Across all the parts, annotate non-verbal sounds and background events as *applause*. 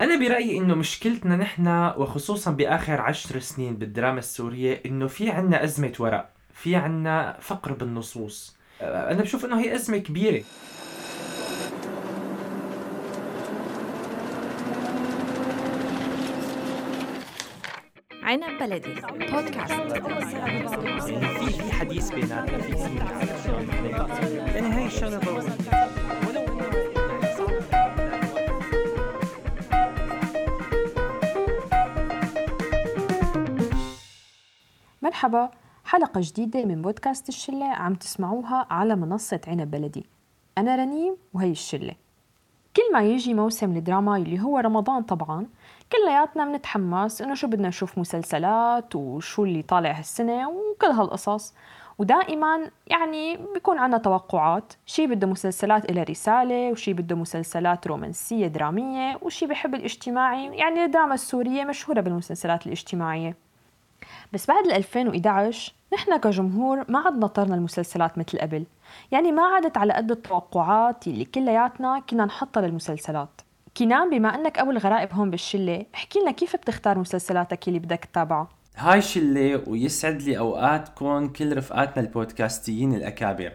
أنا برأيي إنه مشكلتنا نحن وخصوصا بآخر عشر سنين بالدراما السورية إنه في عنا أزمة ورق في عنا فقر بالنصوص. أنا بشوف إنه هي أزمة كبيرة. عنب بلدي بودكاست. في في حديث بيناتنا في يعني هاي الشغلة مرحبا. حلقة جديدة من بودكاست الشلة عم تسمعوها على منصة عنب بلدي. أنا رنيم وهي الشلة. كل ما يجي موسم الدراما اللي هو رمضان طبعا كلياتنا بنتحمس إنه شو بدنا نشوف مسلسلات وشو اللي طالع هالسنة وكل هالقصص. ودائما يعني بيكون عنا توقعات. شي بده مسلسلات إلى رسالة وشي بده مسلسلات رومانسية درامية وشي بحب الاجتماعي. يعني الدراما السورية مشهورة بالمسلسلات الاجتماعية. بس بعد 2011 نحن كجمهور ما عاد نطرنا المسلسلات مثل قبل. يعني ما عادت على قد التوقعات اللي كلياتنا كنا نحطها للمسلسلات. كنان بما إنك أبو الغرائب هون بالشلة احكي لنا كيف بتختار مسلسلاتك اللي بدك تتابعها هاي شله ويسعد لي اوقاتكم كل رفقاتنا البودكاستيين الأكابر.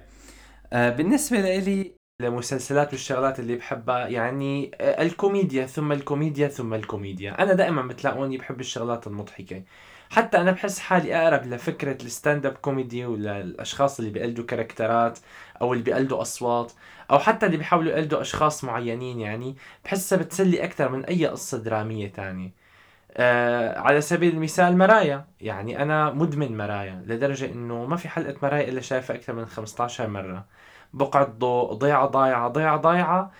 آه بالنسبة لي المسلسلات والشغلات اللي بحبها يعني آه الكوميديا ثم الكوميديا ثم الكوميديا. أنا دائما بتلاقوني بحب الشغلات المضحكة. حتى أنا بحس حالي أقرب لفكرة ال stand-up comedy وللأشخاص اللي بيقلدوا كاركترات أو اللي بيقلدوا أصوات أو حتى اللي بيحاولوا يقلدوا أشخاص معينين يعني بحسها بتسلي أكثر من أي قصة درامية تانية. آه على سبيل المثال مرايا. يعني أنا مدمن مرايا لدرجة إنه ما في حلقة مرايا إلا شايفها أكثر من 15 مرة. بقعة ضوء ضيعة ضايعة ضيعة ضايعة.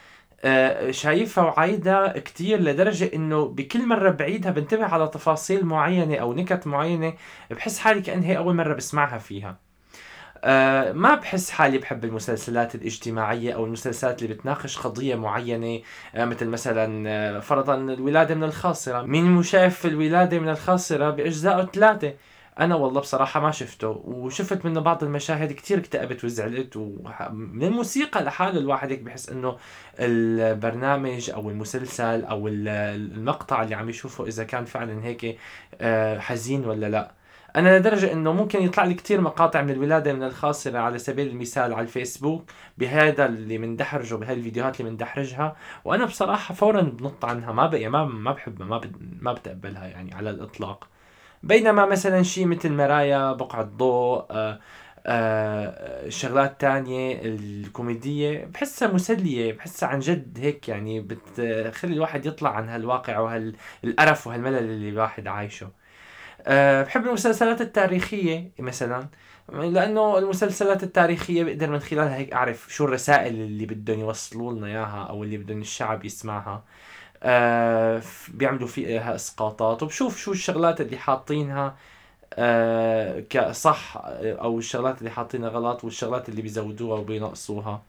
آه، شايفها وعايدة كتير لدرجة إنه بكل مرة بعيدها بنتبه على تفاصيل معينة أو نكت معينة بحس حالي كأن هي أول مرة بسمعها فيها. أه ما بحس حالي بحب المسلسلات الاجتماعية أو المسلسلات اللي بتناقش قضية معينة أه مثل مثلا فرضا الولادة من الخاصرة. مين شايف الولادة من الخاصرة بأجزاء ثلاثة؟ أنا والله بصراحة ما شفته وشفت منه بعض المشاهد كتير اكتئبت وزعلت ومن الموسيقى لحاله الواحد هيك بحس إنه البرنامج أو المسلسل أو المقطع اللي عم يشوفه إذا كان فعلا هيك آه، حزين ولا لا. أنا لدرجة إنه ممكن يطلع لي كثير مقاطع من الولادة من الخاصرة على سبيل المثال على الفيسبوك بهذا اللي مندحرجه بهاي الفيديوهات اللي مندحرجها وأنا بصراحة فورا بنط عنها ما بقى ما ما بحبها ما ما بتقبلها يعني على الإطلاق. بينما مثلا شيء مثل مرايا بقعة ضوء آه آه شغلات تانية الكوميدية بحسها مسلية بحسها عن جد هيك يعني بتخلي الواحد يطلع عن هالواقع وهالقرف وهالملل اللي الواحد عايشه. أه بحب المسلسلات التاريخية مثلا لأنه المسلسلات التاريخية بقدر من خلالها هيك أعرف شو الرسائل اللي بدهم يوصلوا لنا إياها أو اللي بدهم الشعب يسمعها. آه بيعملوا فيها إسقاطات. وبشوف شو الشغلات اللي حاطينها آه كصح أو الشغلات اللي حاطينها غلط والشغلات اللي بيزودوها وبينقصوها.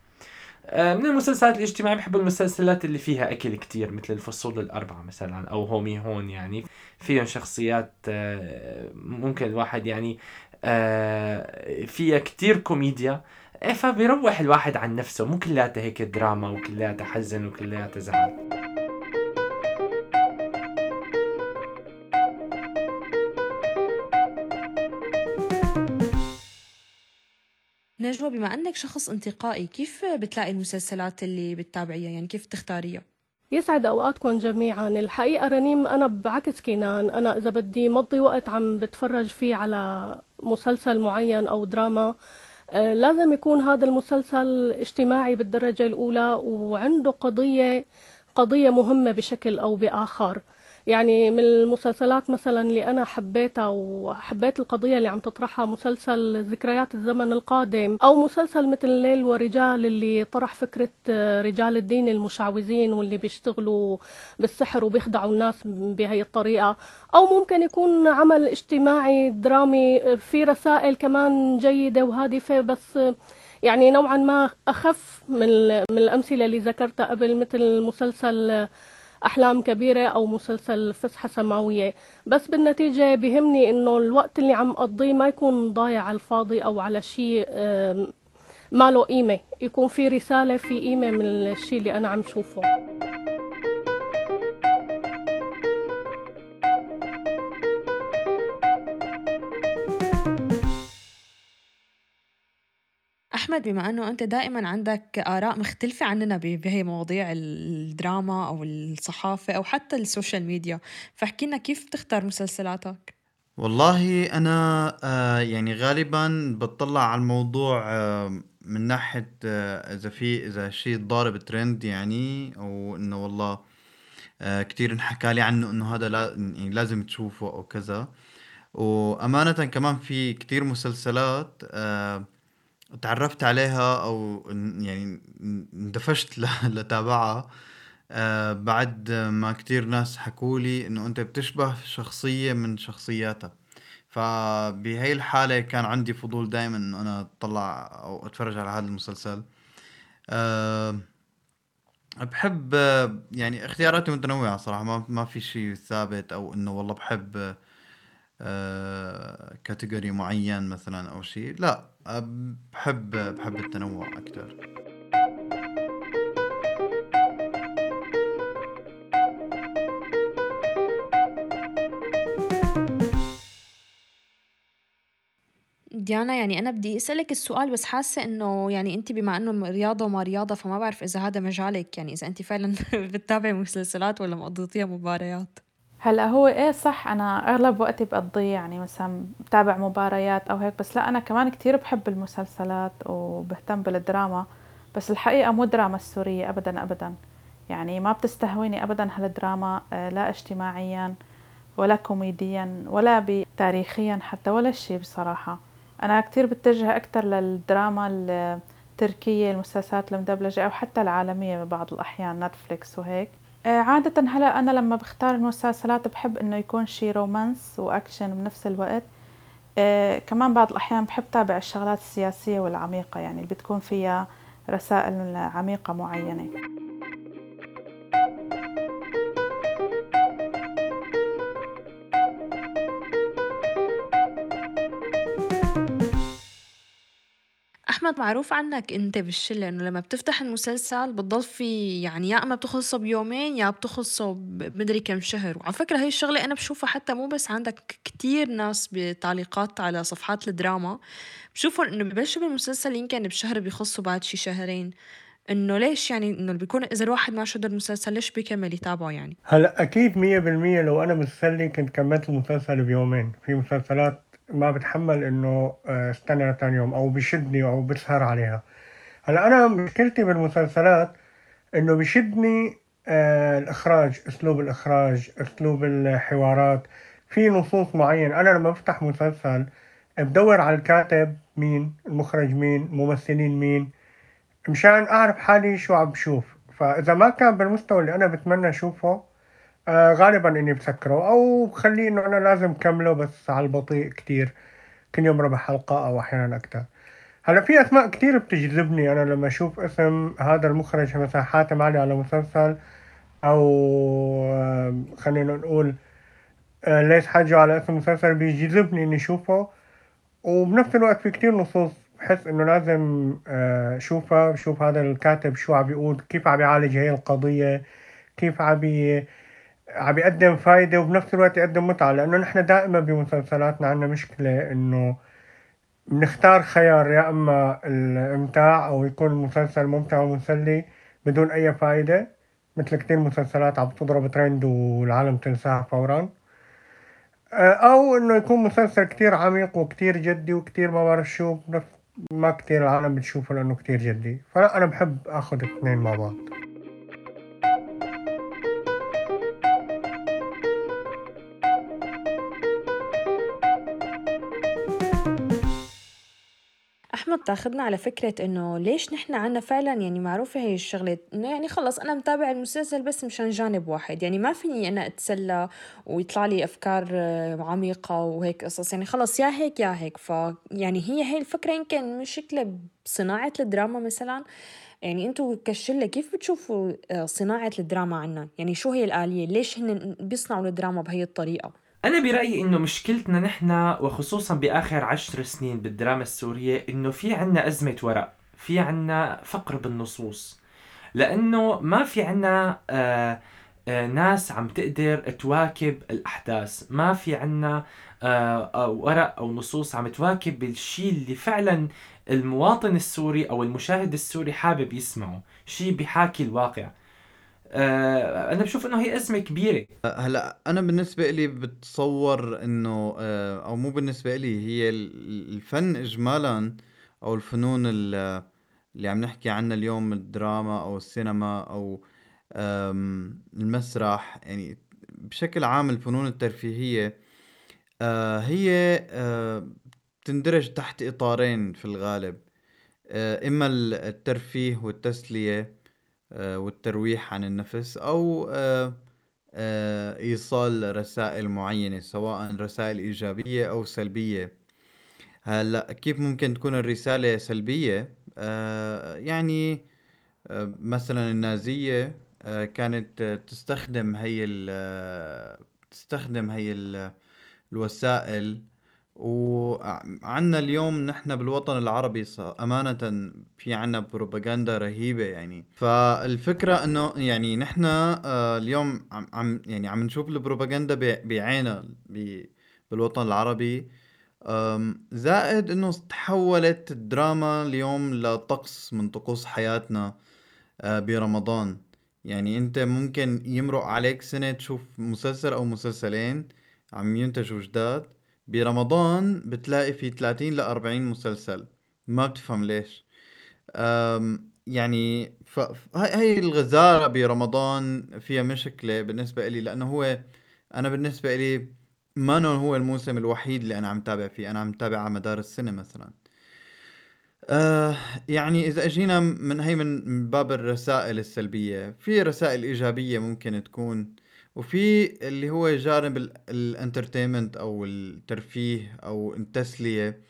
آه من المسلسلات الاجتماعية بحب المسلسلات اللي فيها أكل كتير مثل الفصول الأربعة مثلا أو هومي هون يعني. فيهم شخصيات آه ممكن الواحد يعني آه فيها كتير كوميديا. إيه، فبيروح الواحد عن نفسه. مو كلياتها هيك دراما وكلياتها حزن وكلياتها زعل. نجوى بما أنك شخص انتقائي كيف بتلاقي المسلسلات اللي بتتابعيها؟ يعني كيف تختاريها؟ يسعد أوقاتكم جميعا. الحقيقة رنيم أنا بعكس كينان. أنا إذا بدي مضي وقت عم بتفرج فيه على مسلسل معين أو دراما آه، لازم يكون هذا المسلسل اجتماعي بالدرجة الأولى وعنده قضية قضية مهمة بشكل أو بآخر. يعني من المسلسلات مثلا اللي أنا حبيتها وحبيت القضية اللي عم تطرحها مسلسل ذكريات الزمن القادم أو مسلسل مثل الليل ورجال اللي طرح فكرة رجال الدين المشعوذين واللي بيشتغلوا بالسحر وبيخدعوا الناس بهي الطريقة. أو ممكن يكون عمل اجتماعي درامي في رسائل كمان جيدة وهادفة بس يعني نوعا ما أخف من من الأمثلة اللي ذكرتها قبل مثل مسلسل أحلام كبيرة أو مسلسل فسحة سماوية. بس بالنتيجة بهمني إنه الوقت اللي عم أقضيه ما يكون ضايع على الفاضي أو على شيء ما له قيمة. يكون في رسالة في قيمة من الشيء اللي أنا عم شوفه. أحمد بما أنه أنت دائما عندك آراء مختلفة عننا بهي مواضيع الدراما أو الصحافة أو حتى ال social media فاحكي لنا كيف بتختار مسلسلاتك؟ والله أنا آه يعني غالبا بطلع على الموضوع آه من ناحية آه إذا في إذا شيء ضارب ترند يعني أو إنه والله كتير انحكى لي عنه إنه هذا يعني لازم تشوفه أو كذا وأمانة كمان في كتير مسلسلات آه تعرفت عليها أو يعني اندفشت *laughs* لتابعها. آه بعد ما كتير ناس حكولي إنه أنت بتشبه شخصية من شخصياتها. فبهي الحالة كان عندي فضول دائما إنه أنا أطلع أو أتفرج على هذا المسلسل. أه بحب يعني اختياراتي متنوعة صراحة. ما ما في شيء ثابت أو إنه والله بحب كاتيجوري معين مثلا أو شيء. لا بحب بحب التنوع أكثر ديانا يعني أنا بدي أسألك السؤال بس حاسة إنه يعني أنت بما إنه رياضة وما رياضة فما بعرف إذا هذا مجالك. يعني إذا أنت فعلا *laughs* بتتابعي مسلسلات ولا مقضيتيها مباريات؟ هلا هو إيه صح أنا أغلب وقتي بقضيه يعني مثلا بتابع مباريات أو هيك بس لا أنا كمان كتير بحب المسلسلات وبهتم بالدراما بس الحقيقة مو دراما السورية ابدا ابدا. يعني ما بتستهويني ابدا هالدراما آه، لا اجتماعيا ولا كوميديا ولا تاريخيا حتى ولا شيء بصراحة. أنا كتير بتجه أكتر للدراما التركية المسلسلات المدبلجة أو حتى العالمية ببعض الأحيان نتفليكس وهيك. عادة هلا أنا لما بختار المسلسلات بحب إنه يكون شي romance و action بنفس الوقت. آه كمان بعض الأحيان بحب تابع الشغلات السياسية والعميقة يعني اللي بتكون فيها رسائل عميقة معينة. أحمد معروف عنك أنت بالشلة إنه لما بتفتح المسلسل بتضل في يعني يا إما بتخلصه بيومين يا بتخلصه بمدري كم شهر. وعلى فكرة هاي الشغلة أنا بشوفها حتى مو بس عندك كتير ناس بتعليقات على صفحات الدراما بشوفهم إنه ببلشوا بالمسلسل يمكن بشهر بيخلصوا بعد شي شهرين. إنه ليش يعني إنه بيكون إذا الواحد ما شد المسلسل ليش بيكمل يتابعه يعني؟ هلأ أكيد 100% لو أنا متسلي كنت كملت المسلسل بيومين. في مسلسلات ما بتحمل إنه آه، استنى لتاني يوم أو بشدني أو بسهر عليها. هلأ أنا مشكلتي بالمسلسلات إنه بشدني آه الإخراج أسلوب الإخراج أسلوب الحوارات. في نصوص معين. أنا لما بفتح مسلسل بدور على الكاتب مين المخرج مين الممثلين مين مشان أعرف حالي شو عم بشوف. فإذا ما كان بالمستوى اللي أنا بتمنى أشوفه آه غالبا إني بسكره أو بخليه إنه أنا لازم كمله بس على البطيء كتير. كل يوم ربع حلقة أو أحيانا أكثر هلأ في أسماء كتير بتجذبني. أنا لما أشوف اسم هذا المخرج مثلا حاتم علي على مسلسل أو آه خلينا نقول آه ليش حاجة على اسم مسلسل بيجذبني إني أشوفه. وبنفس الوقت في كتير نصوص بحس إنه لازم آه، أشوفها. بشوف هذا الكاتب شو عم بيقول كيف عم يعالج هي القضية كيف عم عم يقدم فايدة وبنفس الوقت يقدم متعة لأنه نحن دائما بمسلسلاتنا عندنا مشكلة إنه بنختار خيار يا إما الإمتاع أو يكون المسلسل ممتع ومسلي بدون أي فايدة مثل كتير مسلسلات عم تضرب ترند والعالم تنساها فورا. آه، أو إنه يكون مسلسل كتير عميق وكتير جدي وكتير ما بعرف شو ما كتير العالم بتشوفه لأنه كتير جدي. فلا أنا بحب أخذ الاثنين مع بعض. أحمد تاخذنا على فكرة إنه ليش نحن عنا فعلا يعني معروفة هي الشغلة إنه يعني خلص أنا متابع المسلسل بس مشان جانب واحد. يعني ما فيني أنا أتسلى ويطلع لي أفكار آه، عميقة وهيك قصص. يعني خلص يا هيك يا هيك. فيعني هي هي الفكرة يمكن مشكلة بصناعة الدراما مثلا. يعني أنتوا كشلة كيف بتشوفوا آه، صناعة الدراما عنا؟ يعني شو هي الآلية؟ ليش هن بيصنعوا الدراما بهي الطريقة؟ أنا برأيي إنه مشكلتنا نحن وخصوصا بآخر عشر سنين بالدراما السورية إنه في عنا أزمة ورق في عنا فقر بالنصوص. لأنه ما في عنا آه آه ناس عم تقدر تواكب الأحداث. ما في عنا آه ورق أو نصوص عم تواكب الشيء اللي فعلا المواطن السوري أو المشاهد السوري حابب يسمعه شيء بيحاكي الواقع. آه، أنا بشوف إنه هي أزمة كبيرة. هلأ أنا بالنسبة لي بتصور إنه آه، أو مو بالنسبة لي هي الفن اجمالا أو الفنون اللي عم نحكي عنها اليوم الدراما أو السينما أو المسرح يعني بشكل عام الفنون الترفيهية هي تندرج تحت إطارين في الغالب إما الترفيه والتسلية والترويح عن النفس أو آه، آه، إيصال رسائل معينة سواء رسائل إيجابية أو سلبية. هلأ كيف ممكن تكون الرسالة سلبية؟ يعني مثلا النازية كانت تستخدم هي تستخدم هي الوسائل وعنا اليوم نحن بالوطن العربي أمانة في عنا بروباغندا رهيبة يعني. فالفكرة إنه يعني نحن آه، اليوم عم يعني عم نشوف البروباغندا بعينها بالوطن العربي. زائد إنه تحولت الدراما اليوم لطقس من طقوس حياتنا آه، برمضان. يعني أنت ممكن يمرق عليك سنة تشوف مسلسل أو مسلسلين عم ينتجوا جداد. برمضان بتلاقي في 30 ل 40 مسلسل. ما بتفهم ليش. يعني ف... هاي الغزارة برمضان فيها مشكلة بالنسبة إلي لأنه هو أنا بالنسبة إلي ما هو الموسم الوحيد اللي أنا عم تابع فيه. أنا عم تابع على مدار السنة مثلا. آه يعني إذا أجينا من هي من باب الرسائل السلبية. في رسائل إيجابية ممكن تكون وفي اللي هو جانب الانترتينمنت أو الترفيه أو التسلية.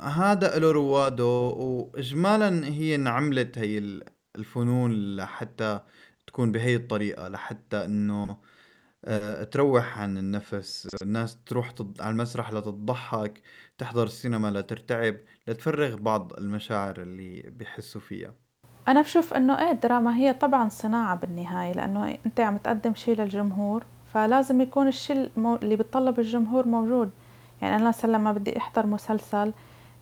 هذا له رواده واجمالا هي انعملت هي الفنون لحتى تكون بهي الطريقة لحتى إنه آه، تروح عن النفس. الناس تروح على المسرح لتضحك تحضر السينما لترتعب لتفرغ بعض المشاعر اللي بيحسوا فيها. أنا بشوف إنه إيه الدراما هي طبعا صناعة بالنهاية لأنه أنت عم تقدم شيء للجمهور فلازم يكون الشيء اللي بتطلب الجمهور موجود. يعني أنا مثلا لما بدي أحضر مسلسل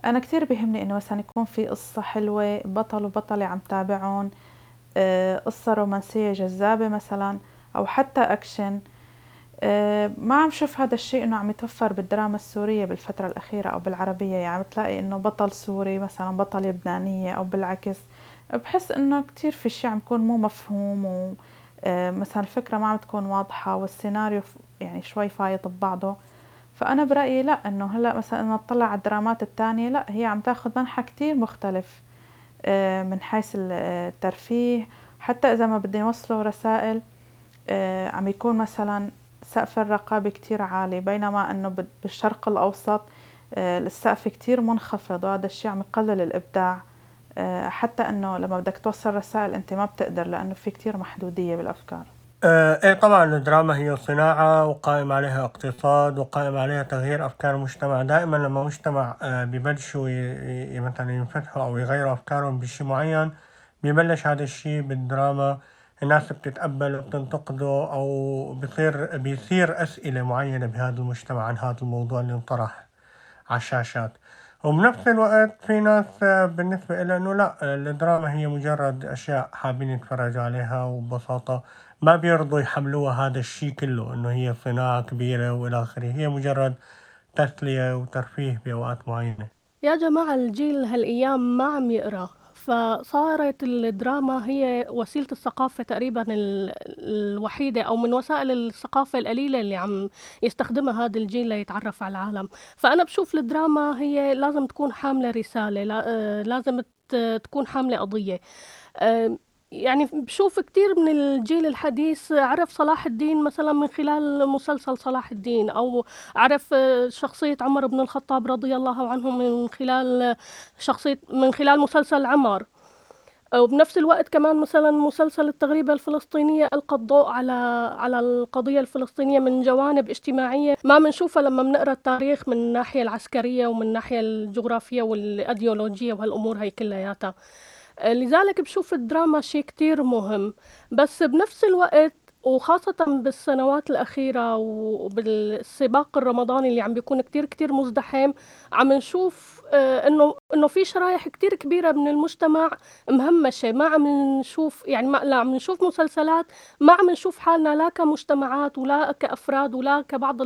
أنا كتير بيهمني إنه مثلا يكون في قصة حلوة بطل وبطلة عم تابعهم آه، قصة رومانسية جذابة مثلا أو حتى أكشن. آه، ما عم شوف هذا الشيء إنه عم يتوفر بالدراما السورية بالفترة الأخيرة أو بالعربية. يعني بتلاقي إنه بطل سوري مثلا بطل لبنانية أو بالعكس. بحس إنه كتير في شي عم يكون مو مفهوم و آه، مثلا الفكرة ما عم تكون واضحة والسيناريو يعني شوي فايت ببعضه. فأنا برأيي لا إنه هلأ مثلا إنه نطلع على الدرامات التانية لا هي عم تاخد منحى كتير مختلف آه، من حيث الترفيه. حتى إذا ما بدي يوصلوا رسائل آه، عم يكون مثلا سقف الرقابة كتير عالي. بينما إنه بالشرق الأوسط السقف كتير منخفض وهذا الشيء عم يقلل الإبداع. آه، حتى إنه لما بدك توصل رسائل أنت ما بتقدر لأنه في كتير محدودية بالأفكار. آه، إيه طبعا الدراما هي صناعة وقائم عليها اقتصاد وقائم عليها تغيير أفكار المجتمع. دائما لما مجتمع آه، ببلشوا مثلا ينفتحوا أو يغيروا أفكارهم بشي معين ببلش هذا الشيء بالدراما. الناس بتتقبل وبتنتقده أو بصير بيصير أسئلة معينة بهذا المجتمع عن هذا الموضوع اللي انطرح على الشاشات. وبنفس الوقت في ناس بالنسبة إلى إنه لا الدراما هي مجرد أشياء حابين يتفرجوا عليها وببساطة ما بيرضوا يحملوها هذا الشيء كله إنه هي صناعة كبيرة وإلى آخره. هي مجرد تسلية وترفيه بأوقات معينة. يا جماعة الجيل هالأيام ما عم يقرأ. فصارت الدراما هي وسيلة الثقافة تقريبا الوحيدة أو من وسائل الثقافة القليلة اللي عم يستخدمها هذا الجيل ليتعرف على العالم. فأنا بشوف الدراما هي لازم تكون حاملة رسالة آه، لازم تكون حاملة قضية. يعني بشوف كتير من الجيل الحديث عرف صلاح الدين مثلا من خلال مسلسل صلاح الدين أو عرف شخصية عمر بن الخطاب رضي الله عنه من خلال شخصية من خلال مسلسل عمر وبنفس الوقت كمان مثلا مسلسل التغريبة الفلسطينية ألقى الضوء على على القضية الفلسطينية من جوانب اجتماعية. ما بنشوفها لما بنقرأ التاريخ من الناحية العسكرية ومن الناحية الجغرافية والأيديولوجية وهالأمور هي كلياتها. لذلك بشوف الدراما شيء كتير مهم بس بنفس الوقت وخاصة بالسنوات الأخيرة وبالسباق الرمضاني اللي عم بيكون كتير كتير مزدحم عم نشوف انه إنه في شرايح كتير كبيرة من المجتمع مهمشه ما عم نشوف يعني ما لا عم نشوف مسلسلات ما عم نشوف حالنا لا كمجتمعات ولا كأفراد ولا كبعض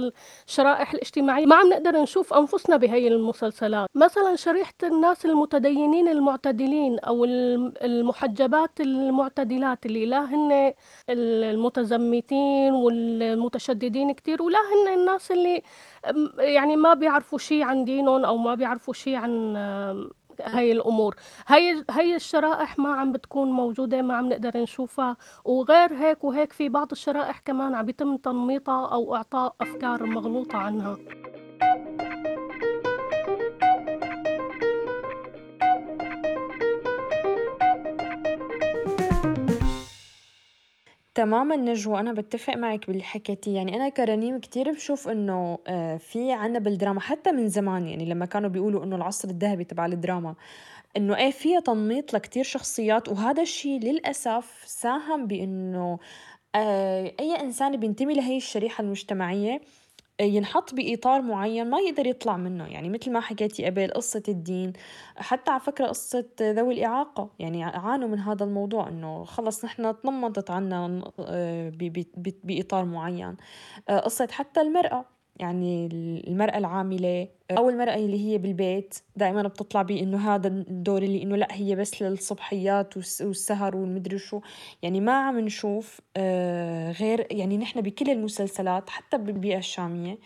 الشرائح الاجتماعية. ما عم نقدر نشوف أنفسنا بهي المسلسلات. مثلا شريحة الناس المتدينين المعتدلين أو المحجبات المعتدلات اللي لا هن المتزمتين والمتشددين كتير ولا هن الناس اللي يعني ما بيعرفوا شيء عن دينهم أو ما بيعرفوا شيء عن هاي الأمور. هاي هاي الشرائح ما عم بتكون موجودة ما عم نقدر نشوفها. وغير هيك وهيك في بعض الشرائح كمان عم بيتم تنميطها أو إعطاء أفكار مغلوطة عنها. تماما نجوى أنا بتفق معك باللي حكيتيه يعني أنا كرنيم كتير بشوف إنه آه، في عنا بالدراما حتى من زمان يعني لما كانوا بيقولوا إنه العصر الذهبي تبع الدراما إنه إيه فيها تنميط لكتير شخصيات. وهذا الشيء للأسف ساهم بإنه آه، أي إنسان بينتمي لهي الشريحة المجتمعية ينحط بإطار معين ما يقدر يطلع منه. يعني مثل ما حكيتي قبل قصة الدين حتى على فكرة قصة ذوي الإعاقة يعني عانوا من هذا الموضوع إنه خلص نحن تنمطت عنا آه، بإطار معين. آه، قصة حتى المرأة. يعني المرأة العاملة أو المرأة اللي هي بالبيت دائما بتطلع بإنه هذا الدور اللي إنه لا هي بس للصبحيات والسهر والمدري شو. يعني ما عم نشوف آه، غير يعني نحن بكل المسلسلات حتى بالبيئة الشامية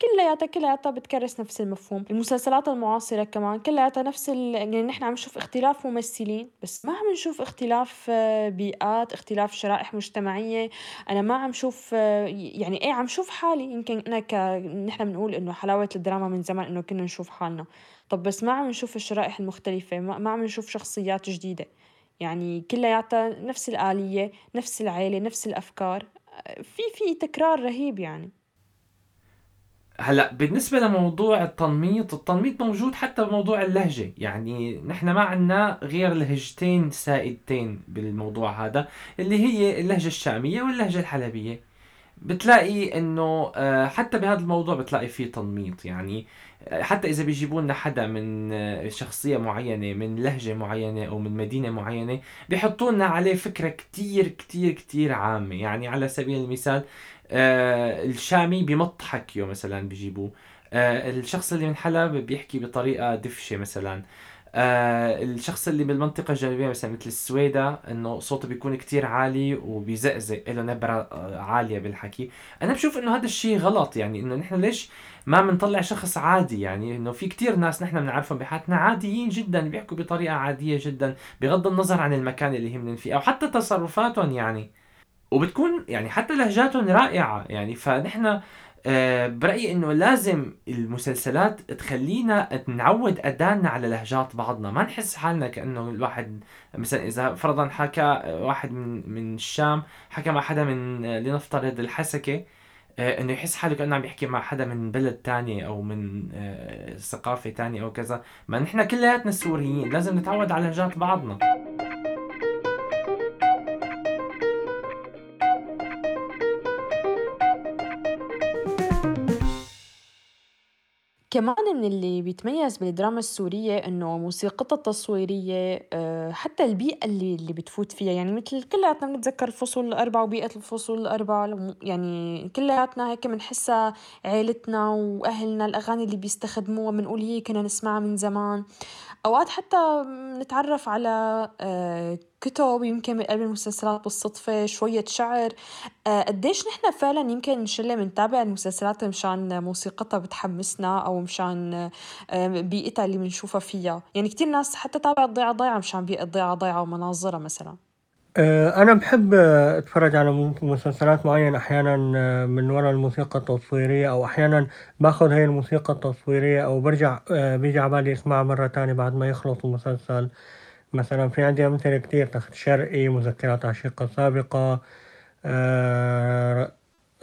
كلياتها كلياتها بتكرس نفس المفهوم. المسلسلات المعاصرة كمان كلياتها نفس ال... يعني نحن عم نشوف اختلاف ممثلين بس ما عم نشوف اختلاف آه، بيئات اختلاف شرائح مجتمعية. أنا ما عم شوف آه، يعني إيه عم شوف حالي. يمكن أنا ك... نحن بنقول إنه حلاوة الدراما من زمان إنه كنا نشوف حالنا. طب بس ما عم نشوف الشرائح المختلفة. ما, عم نشوف شخصيات جديدة. يعني كلياتها نفس الآلية نفس العيلة نفس الأفكار. آه، في في تكرار رهيب يعني. هلا بالنسبة لموضوع التنميط، التنميط موجود حتى بموضوع اللهجة، يعني نحن ما عنا غير لهجتين سائدتين بالموضوع هذا اللي هي اللهجة الشامية واللهجة الحلبية. بتلاقي إنه آه، حتى بهذا الموضوع بتلاقي فيه تنميط. يعني آه، حتى إذا بيجيبوا لنا حدا من آه، شخصية معينة من لهجة معينة أو من مدينة معينة بيحطوا لنا عليه فكرة كتير كتير كتير عامة. يعني على سبيل المثال الشامي بمط حكيه مثلا بيجيبوه. آه الشخص اللي من حلب بيحكي بطريقة دفشة مثلا. آه الشخص اللي بالمنطقة الجنوبية مثلا مثل السويدة إنه صوته بيكون كتير عالي وبيزقزق له نبرة آه، عالية بالحكي. أنا بشوف إنه هذا الشيء غلط يعني إنه نحن ليش ما بنطلع شخص عادي؟ يعني إنه في كتير ناس نحن بنعرفهم بحياتنا عاديين جدا بيحكوا بطريقة عادية جدا بغض النظر عن المكان اللي هم فيه أو حتى تصرفاتهم يعني. وبتكون يعني حتى لهجاتهم رائعة. يعني فنحن آه، برأيي إنه لازم المسلسلات تخلينا نعود اذاننا على لهجات بعضنا. ما نحس حالنا كأنه الواحد مثلا إذا فرضا حكى واحد من من الشام حكى مع حدا من لنفترض الحسكة آه، إنه يحس حاله كأنه عم يحكي مع حدا من بلد تاني أو من آه، ثقافة تانية أو كذا. ما نحن كلياتنا سوريين لازم نتعود على لهجات بعضنا. كمان من اللي بيتميز بالدراما السورية إنه موسيقتها التصويرية آه، حتى البيئة اللي اللي بتفوت فيها. يعني مثل كلياتنا بنتذكر الفصول الأربعة وبيئة الفصول الأربعة. يعني كلياتنا هيك بنحسها عيلتنا وأهلنا الأغاني اللي بيستخدموها بنقول هي كنا نسمعها من زمان. أوقات حتى نتعرف على آه، كتب يمكن من قبل المسلسلات بالصدفة شوية شعر. آه، قديش نحن فعلا يمكن شلة بنتابع المسلسلات مشان موسيقتها بتحمسنا أو مشان آه، بيئتها اللي بنشوفها فيها. يعني كتير ناس حتى تابع الضيعة ضيعة مشان بيئة ضيعة ضيعة ومناظرها مثلا. أنا بحب أتفرج على مسلسلات معينة. أحيانا من وراء الموسيقى التصويرية أو أحيانا باخذ هاي الموسيقى التصويرية أو برجع بيجي على بالي أسمعها مرة تانية بعد ما يخلص المسلسل. مثلا في عندي أمثلة كتير تخت شرقي مذكرات عشيقة سابقة آه،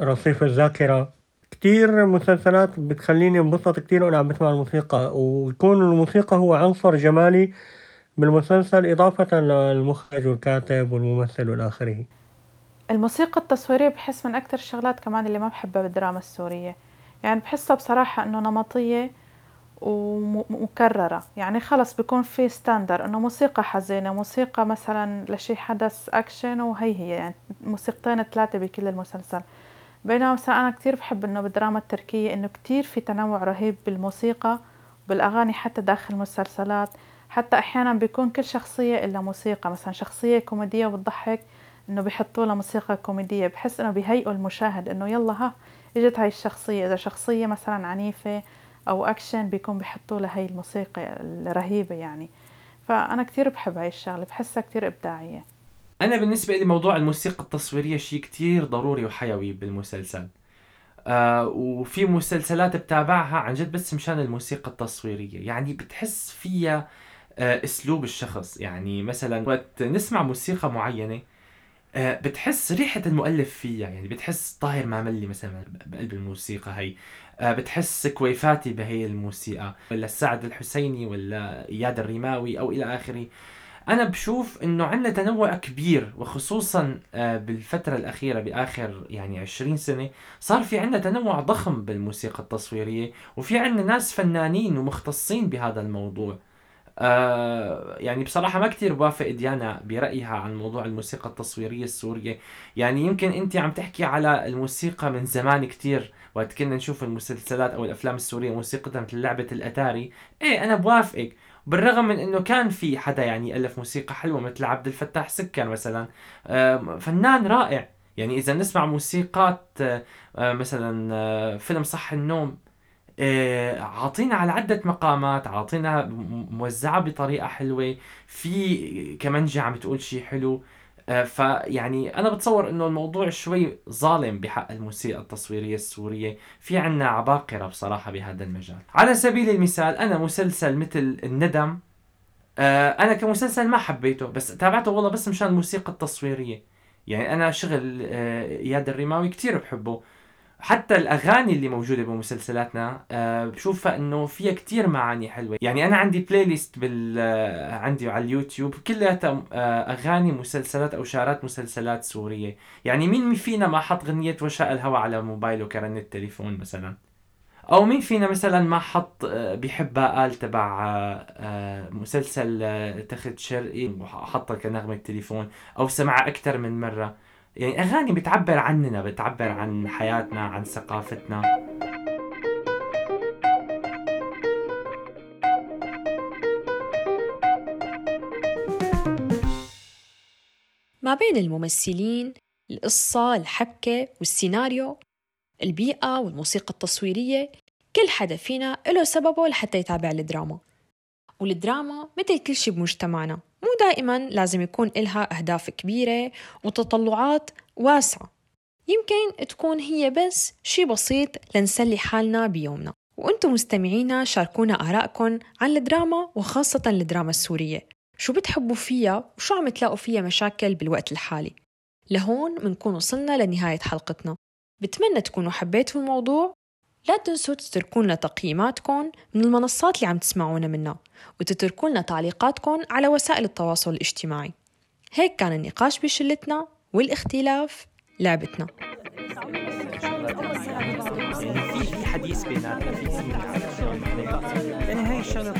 رصيف الذاكرة. كتير مسلسلات بتخليني انبسط كتير وأنا عم بسمع الموسيقى ويكون الموسيقى هو عنصر جمالي بالمسلسل إضافة للمخرج والكاتب والممثل والآخره الموسيقى التصويرية بحس من أكتر الشغلات كمان اللي ما بحبها بالدراما السورية. يعني بحسها بصراحة إنه نمطية ومكررة. يعني خلص بيكون في standard إنه موسيقى حزينة موسيقى مثلا لشي حدث اكشن وهي هي. يعني موسيقتين ثلاثة بكل المسلسل. بينما مثلا أنا كتير بحب إنه بالدراما التركية إنه كتير في تنوع رهيب بالموسيقى بالأغاني حتى داخل المسلسلات. حتى أحيانا بيكون كل شخصية إلا موسيقى مثلا شخصية كوميدية وبتضحك إنه بيحطوا لها موسيقى كوميدية بحس إنه بيهيئوا المشاهد إنه يلا ها إجت هاي الشخصية إذا شخصية مثلا عنيفة أو أكشن بيكون بيحطوا لها هاي الموسيقى الرهيبة يعني. فأنا كتير بحب هاي الشغلة بحسها كتير إبداعية. أنا بالنسبة لي موضوع الموسيقى التصويرية شيء كتير ضروري وحيوي بالمسلسل. آه وفي مسلسلات بتابعها عن جد بس مشان الموسيقى التصويرية. يعني بتحس فيها أسلوب الشخص. يعني مثلا وقت نسمع موسيقى معينة آه، بتحس ريحة المؤلف فيها. يعني بتحس طاهر معملي مثلا بقلب الموسيقى هي آه، بتحس كويفاتي بهي الموسيقى. ولا السعد الحسيني ولا إياد الرماوي أو إلى آخره. أنا بشوف إنه عندنا تنوع كبير. وخصوصا آه، بالفترة الأخيرة بآخر يعني 20 سنة صار في عندنا تنوع ضخم بالموسيقى التصويرية. وفي عندنا ناس فنانين ومختصين بهذا الموضوع. آه يعني بصراحة ما كتير بوافق ديانا برأيها عن موضوع الموسيقى التصويرية السورية. يعني يمكن انت عم تحكي على الموسيقى من زمان كتير وقت كنا نشوف المسلسلات أو الأفلام السورية موسيقتها مثل لعبة الأتاري. إيه أنا بوافقك. بالرغم من إنه كان في حدا يعني ألف موسيقى حلوة مثل عبد الفتاح سكر مثلا. فنان رائع. يعني إذا نسمع موسيقات آه مثلا آه فيلم صح النوم عاطينا على عدة مقامات عاطينا موزعة بطريقة حلوة. في كمانجة عم تقول شيء حلو. آه، فيعني أنا بتصور إنه الموضوع شوي ظالم بحق الموسيقى التصويرية السورية. في عنا عباقرة بصراحة بهذا المجال. على سبيل المثال أنا مسلسل مثل الندم آه، أنا كمسلسل ما حبيته بس تابعته والله بس مشان الموسيقى التصويرية. يعني أنا شغل إياد الرماوي كتير بحبه. حتى الأغاني اللي موجودة بمسلسلاتنا أه بشوفها إنه فيها كتير معاني حلوة. يعني أنا عندي playlist بال آه، عندي على اليوتيوب كلها أه أغاني مسلسلات أو شارات مسلسلات سورية. يعني مين فينا ما حط غنيه وشاء الهوى على موبايله كرنة تليفون مثلا؟ أو مين فينا مثلا ما حط آه، بيحبها قال تبع آه، مسلسل تخت شرقي وحطها كنغمة تليفون أو سمعها أكثر من مرة. يعني أغاني بتعبر عننا بتعبر عن حياتنا عن ثقافتنا. ما بين الممثلين القصة الحبكة والسيناريو البيئة والموسيقى التصويرية كل حدا فينا له سببه لحتى يتابع الدراما. والدراما مثل كل شي بمجتمعنا. مو دائما لازم يكون إلها أهداف كبيرة وتطلعات واسعة. يمكن تكون هي بس شي بسيط لنسلي حالنا بيومنا. وأنتم مستمعينا شاركونا آرائكم عن الدراما وخاصة الدراما السورية. شو بتحبوا فيها وشو عم تلاقوا فيها مشاكل بالوقت الحالي؟ لهون بنكون وصلنا لنهاية حلقتنا. بتمنى تكونوا حبيتوا الموضوع لا تنسوا تتركوا لنا تقييماتكم من المنصات اللي عم تسمعونا منها وتتركوا لنا تعليقاتكم على وسائل التواصل الاجتماعي. هيك كان النقاش بشلتنا والاختلاف لعبتنا. في حديث بيناتنا في يعني هاي الشغلة